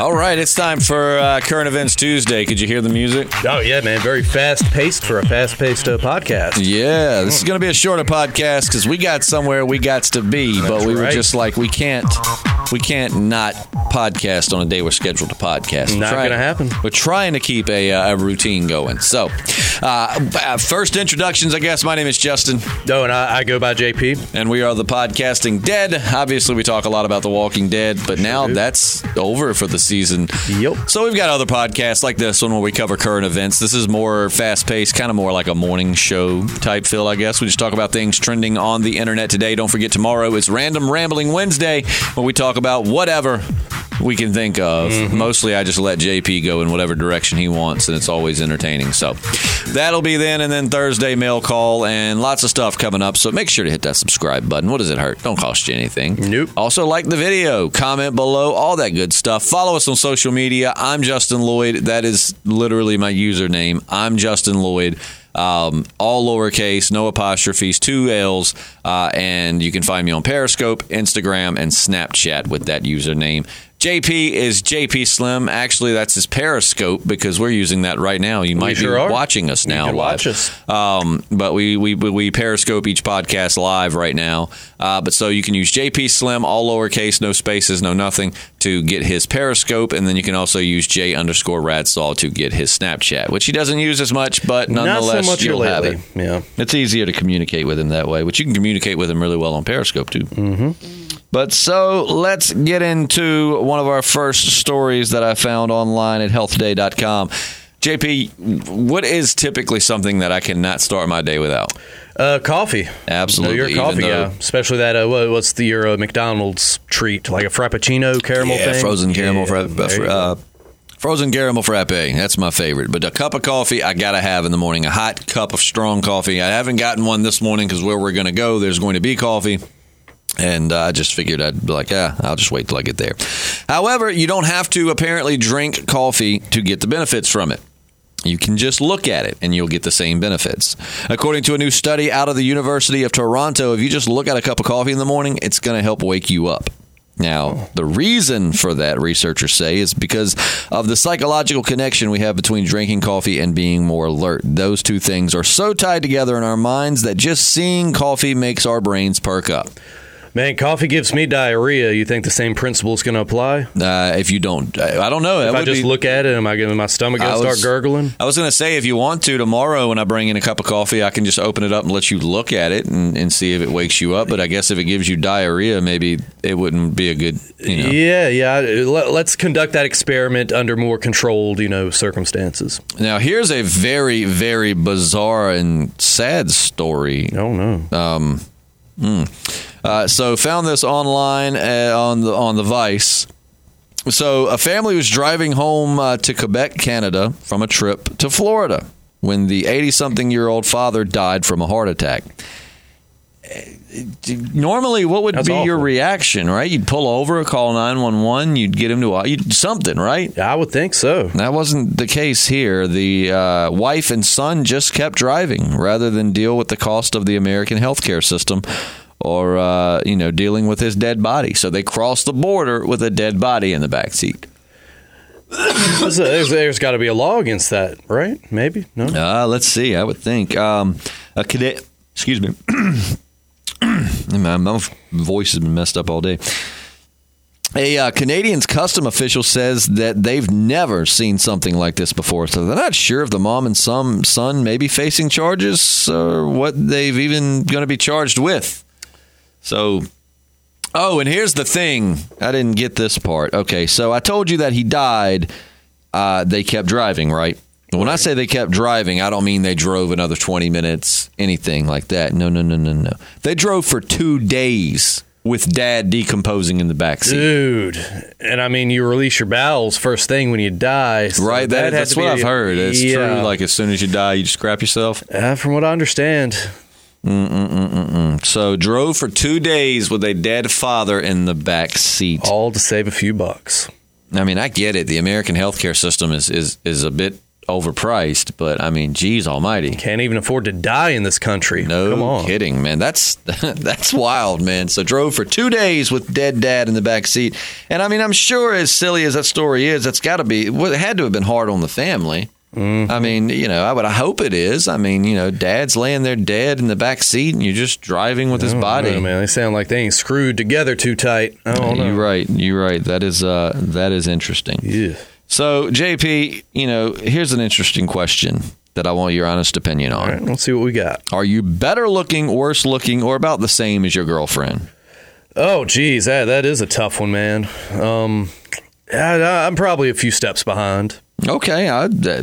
All right, it's time for uh, Current Events Tuesday. Could you hear the music? Oh yeah, man, very fast paced for a fast paced uh, podcast. Yeah, this is going to be a shorter podcast because we got somewhere we got to be, but That's we were just like we can't, we can't not podcast on a day we're scheduled to podcast. We're Not trying- gonna happen. We're trying to keep a, uh, a routine going. So, uh, uh, first introductions, I guess. My name is Justin, No, and I, I go by JP. and we are the podcasting dead. Obviously, we talk a lot about The Walking Dead, but now do. that's over for the season. Yep. So we've got other podcasts like this one where we cover current events. This is more fast paced, kind of more like a morning show type feel, I guess. We just talk about things trending on the internet today. Don't forget tomorrow is Random Rambling Wednesday, where we talk about whatever we can think of. Mostly, I just let JP go in whatever direction he wants, and it's always entertaining. So that'll be then, and then Thursday mail call and lots of stuff coming up. So make sure to hit that subscribe button. What does it hurt? Don't cost you anything. Nope. Also, like the video, comment below, all that good stuff. Follow us on social media. I'm Justin Lloyd. That is literally my username. I'm Justin Lloyd. Um, all lowercase, no apostrophes, two L's, uh, and you can find me on Periscope, Instagram, and Snapchat with that username. JP is JP Slim. Actually, that's his Periscope because we're using that right now. You might sure be are. watching us You now watch us. Um, but we, we we Periscope each podcast live right now. Uh, but so you can use JP Slim, all lowercase, no spaces, no nothing, to get his Periscope, and then you can also use J underscore Radsaw to get his Snapchat, which he doesn't use as much, but nonetheless so much you'll have it. Yeah. It's easier to communicate with him that way, which you can communicate with him really well on Periscope too. Mm-hmm. But so let's get into one of our first stories that I found online at healthday.com. JP, what is typically something that I cannot start my day without? Uh, coffee. Absolutely, No, you're a even coffee though- guy, especially that. Uh, what's the your uh, McDonald's treat? Like a frappuccino caramel yeah, thing? frozen caramel Yeah, fra- uh, frozen caramel frappe. That's my favorite. But a cup of coffee I gotta have in the morning. A hot cup of strong coffee. I haven't gotten one this morning because where we're gonna go, there's going to be coffee. And uh, I just figured I'd be like, ah, I'll just wait till I get there. However, you don't have to apparently drink coffee to get the benefits from it. You can just look at it and you'll get the same benefits. According to a new study out of the University of Toronto, if you just look at a cup of coffee in the morning, it's going to help wake you up. Now, the reason for that, researchers say, is because of the psychological connection we have between drinking coffee and being more alert. Those two things are so tied together in our minds that just seeing coffee makes our brains perk up. Man, coffee gives me diarrhea. You think the same principle is going to apply? Uh, if you don't, I don't know. That If I just be- look at it, am I going my stomach going to start gurgling? I was going to say, if you want to, tomorrow when I bring in a cup of coffee, I can just open it up and let you look at it and, and see if it wakes you up. But I guess if it gives you diarrhea, maybe it wouldn't be a good, you know. Yeah, yeah. Let, let's conduct that experiment under more controlled, you know, circumstances. Now, here's a very, very bizarre and sad story. Oh no. Uh, so, found this online uh, on the on the Vice. So, a family was driving home uh, to Quebec, Canada, from a trip to Florida when the 80 something year old father died from a heart attack. Uh, Normally, what would That's be your reaction, right? You'd pull over, call 911, you'd get him to you'd, something, right? I would think so. That wasn't the case here. The uh, wife and son just kept driving rather than deal with the cost of the American healthcare system or, uh, you know, dealing with his dead body. So they cross the border with a dead body in the back seat. There's, there's, got to be a law against that, right? Maybe no. Uh, let's see. I would think. Um, a cadet, excuse me. my, my voice has been messed up all day. A uh, Canadian's custom official says that they've never seen something like this before, so they're not sure if the mom and some son may be facing charges or what they've even going to be charged with. So, oh, and here's the thing: I didn't get this part. Okay, so I told you that he died. Uh, they kept driving, right? When I say they kept driving, I don't mean they drove another 20 minutes, anything like that. No, no, no, no, no. They drove for two days with dad decomposing in the backseat. Dude, and I mean, you release your bowels first thing when you die, so Right, that, had that's what I've heard. It's yeah. true. Like as soon as you die, you just scrap yourself. Uh, from what I understand, So drove for two days with a dead father in the back seat. all to save a few bucks. I mean, I get it. The American healthcare system is is is a bit overpriced, but I mean, geez almighty. Can't even afford to die in this country. No kidding, man. That's that's wild, man. So drove for two days with dead dad in the back seat, and I mean, I'm sure as silly as that story is, that's got to be. It had to have been hard on the family. Mm-hmm. I mean, you know, I would. I hope it is. I mean, you know, dad's laying there dead in the back seat, and you're just driving with his body. Oh, man, they sound like they ain't screwed together too tight. I don't know. You're right. You're right. That is uh, that is interesting. Yeah. So, JP, you know, here's an interesting question that I want your honest opinion on. All right, let's see what we got. Are you better looking, worse looking, or about the same as your girlfriend? Oh, geez, that that is a tough one, man. Um, I, I'm probably a few steps behind. Okay, I, uh,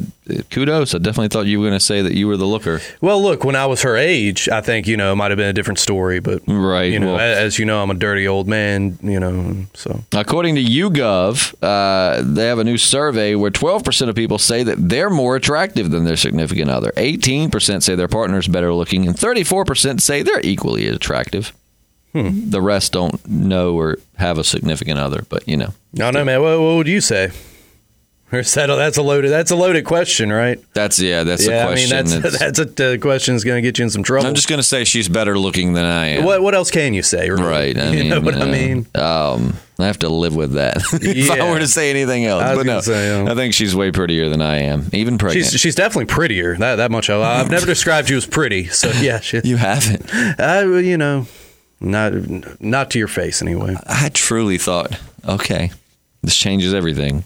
kudos. I definitely thought you were going to say that you were the looker. Well, look, when I was her age, I think you know it might have been a different story, but Right, You know, well- as you know, I'm a dirty old man. You know, so According to YouGov, uh, they have a new survey where 12% of people say that they're more attractive than their significant other. 18% say their partner is better looking, and 34% say they're equally attractive. The rest don't know or have a significant other, but you know. I don't know, man. What, what would you say? Or a, that's a loaded that's a loaded question, right? That's yeah, that's yeah, a question. I mean that's It's- that's a uh, question that's going to get you in some trouble. I'm just going to say she's better looking than I am. what what else can you say? really? Right. I you mean, know what I uh, mean? Um, I have to live with that if I were to say anything else. I but no, say, um, I think she's way prettier than I am, even pregnant. She's she's definitely prettier. That that much. I, I've never described you as pretty. So yeah, she, you haven't. I, you know, not not to your face anyway. I truly thought, okay, this changes everything.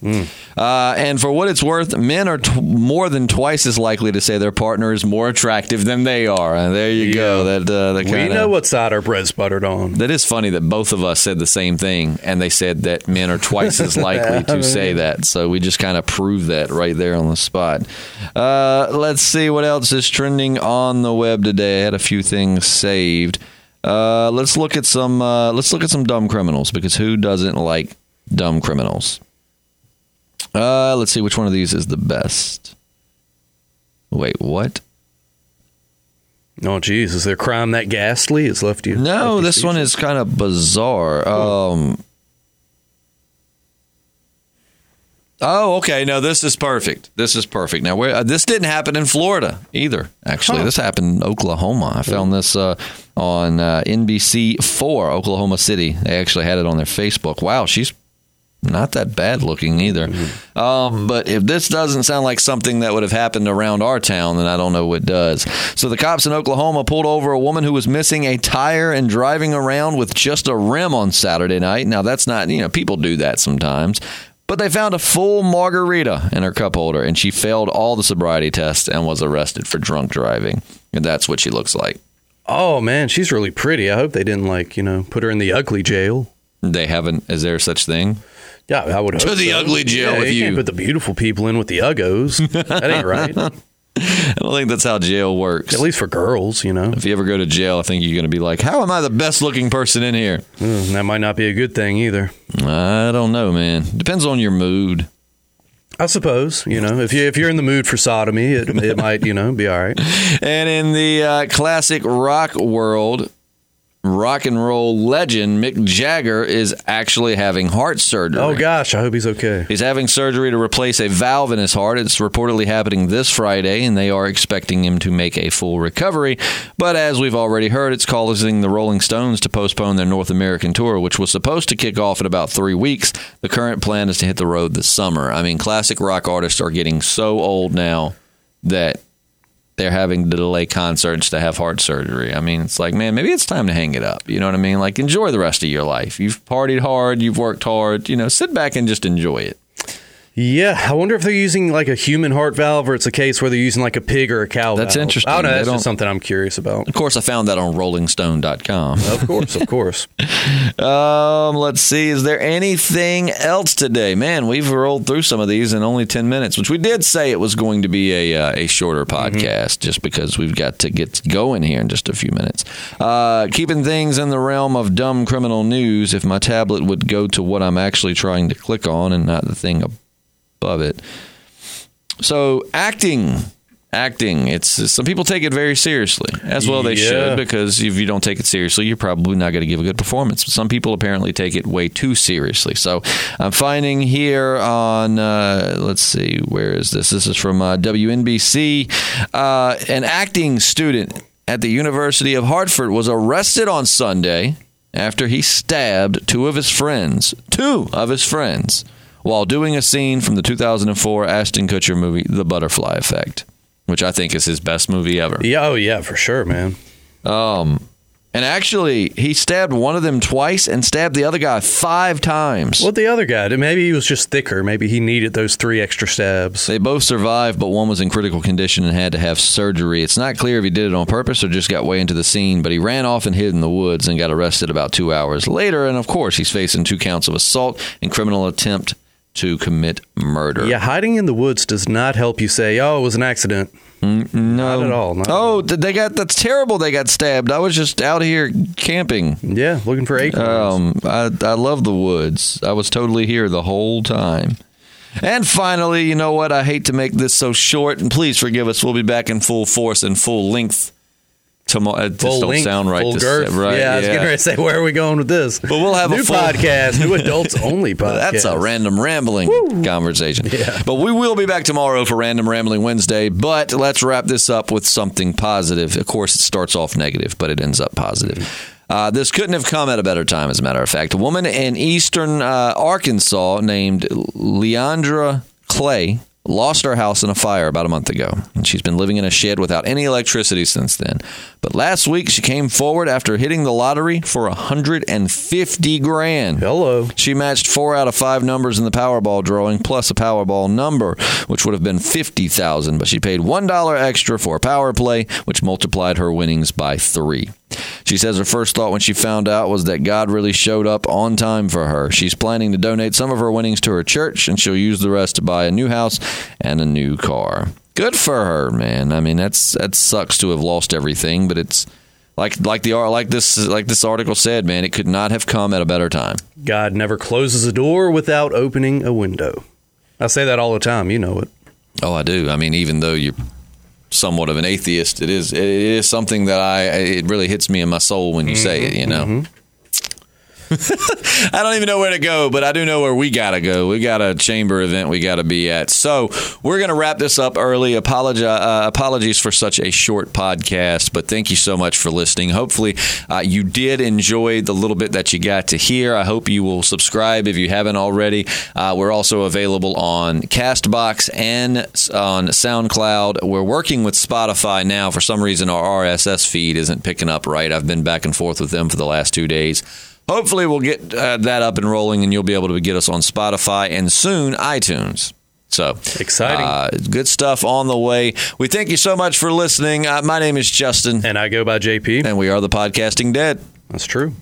Uh, and for what it's worth, men are t- more than twice as likely to say their partner is more attractive than they are. And there you go. That uh, that We know what side our bread's buttered on. That is funny that both of us said the same thing, and they said that men are twice as likely to say that. So we just kind of proved that right there on the spot. Uh, let's see what else is trending on the web today. I had a few things saved. Uh, let's look at some. Uh, let's look at some dumb criminals because who doesn't like dumb criminals? Uh, let's see which one of these is the best. Wait, what? Oh, geez, is there crime that ghastly? It's left you. No, left you this one is kind of bizarre. Um, oh, okay. No, this is perfect. This is perfect. Now, where, uh, this didn't happen in Florida either. Actually, Huh. this happened in Oklahoma. I found this uh, on uh, NBC Four, Oklahoma City. They actually had it on their Facebook. Wow, she's not that bad looking either. Um, but if this doesn't sound like something that would have happened around our town, then I don't know what does. So the cops in Oklahoma pulled over a woman who was missing a tire and driving around with just a rim on Saturday night. Now that's not, you know, people do that sometimes. But they found a full margarita in her cup holder, and she failed all the sobriety tests and was arrested for drunk driving. And that's what she looks like. Oh man, she's really pretty. I hope they didn't like you know put her in the ugly jail. They haven't. Is there such thing? Yeah, I would To the so. ugly jail Yeah, with you. Can't you. put the beautiful people in with the uggos. that ain't right. I don't think that's how jail works. At least for girls, you know. If you ever go to jail, I think you're going to be like, "How am I the best looking person in here?" Mm, that might not be a good thing either. I don't know, man. Depends on your mood. I suppose you know if you if you're in the mood for sodomy, it, it might you know be all right. And in the uh, classic rock world, rock and roll legend Mick Jagger is actually having heart surgery. Oh gosh, I hope he's okay. He's having surgery to replace a valve in his heart. It's reportedly happening this Friday, and they are expecting him to make a full recovery. But as we've already heard, it's causing the Rolling Stones to postpone their North American tour, which was supposed to kick off in about three weeks. The current plan is to hit the road this summer. I mean, classic rock artists are getting so old now that they're having to delay concerts to have heart surgery. I mean, it's like, man, maybe it's time to hang it up. You know what I mean? Like, enjoy the rest of your life. You've partied hard, you've worked hard. You know, sit back and just enjoy it. Yeah, I wonder if they're using like a human heart valve, or it's a case where they're using like a pig or a cow. That's valve. interesting. I don't know. That's don't- just something I'm curious about. Of course, I found that on RollingStone.com. Of course, of course. Um, let's see. Is there anything else today? Man, we've rolled through some of these in only ten minutes, which we did say it was going to be a uh, a shorter podcast, just because we've got to get going here in just a few minutes. Uh, keeping things in the realm of dumb criminal news. If my tablet would go to what I'm actually trying to click on and not the thing above it. So, acting acting. It's some people take it very seriously, as well they Yeah. should, because if you don't take it seriously, you're probably not going to give a good performance. But some people apparently take it way too seriously. So I'm finding here on uh, let's see, where is this? This is from uh, WNBC. Uh, an acting student at the University of Hartford was arrested on Sunday after he stabbed two of his friends, two of his friends, while doing a scene from the 2004 Ashton Kutcher movie, The Butterfly Effect, which I think is his best movie ever. Yeah, oh yeah, for sure, man. Um, and actually, he stabbed one of them twice and stabbed the other guy five times. What the other guy did? Maybe he was just thicker. Maybe he needed those three extra stabs. They both survived, but one was in critical condition and had to have surgery. It's not clear if he did it on purpose or just got way into the scene, but he ran off and hid in the woods and got arrested about two hours later. And of course, he's facing two counts of assault and criminal attempt to commit murder. Yeah, hiding in the woods does not help you say, "Oh, it was an accident." no, Not at all, not at oh, they got that's terrible. They got stabbed. I was just out here camping. Yeah, looking for acorns. Um, I I love the woods. I was totally here the whole time. And finally, you know what? I hate to make this so short, and please forgive us. We'll be back in full force and full length tomorrow. It just don't length, sound right. full to girth. say, right? Yeah, I was getting ready to say, where are we going with this? But we'll have a new full- podcast, new adults only podcast. That's a random rambling conversation. Yeah. But we will be back tomorrow for Random Rambling Wednesday. But let's wrap this up with something positive. Of course, it starts off negative, but it ends up positive. Uh, this couldn't have come at a better time, as a matter of fact. A woman in eastern uh, Arkansas named Leandra Clay lost her house in a fire about a month ago. And she's been living in a shed without any electricity since then. But last week, she came forward after hitting the lottery for 150 grand. Hello. She matched four out of five numbers in the Powerball drawing, plus a Powerball number, which would have been fifty thousand. But she paid one dollar extra for a power play, which multiplied her winnings by three. She says her first thought when she found out was that God really showed up on time for her. She's planning to donate some of her winnings to her church, and she'll use the rest to buy a new house and a new car. Good for her, man. I mean, that's that sucks to have lost everything, but it's like like the like this like this article said, man. It could not have come at a better time. God never closes a door without opening a window. I say that all the time. You know it. Oh, I do. I mean, even though you're somewhat of an atheist, it is it is something that I it really hits me in my soul when you say it. You know. Mm-hmm. I don't even know where to go, but I do know where we got to go. We got a chamber event we got to be at. So we're going to wrap this up early. Apologi- uh, apologies for such a short podcast, but thank you so much for listening. Hopefully, uh, you did enjoy the little bit that you got to hear. I hope you will subscribe if you haven't already. Uh, we're also available on Castbox and on SoundCloud. We're working with Spotify now. For some reason, our RSS feed isn't picking up right. I've been back and forth with them for the last two days. Hopefully, we'll get uh, that up and rolling, and you'll be able to get us on Spotify and soon iTunes. So Exciting. uh, good stuff on the way. We thank you so much for listening. Uh, my name is Justin, And I go by JP. and we are the Podcasting Dead. That's true.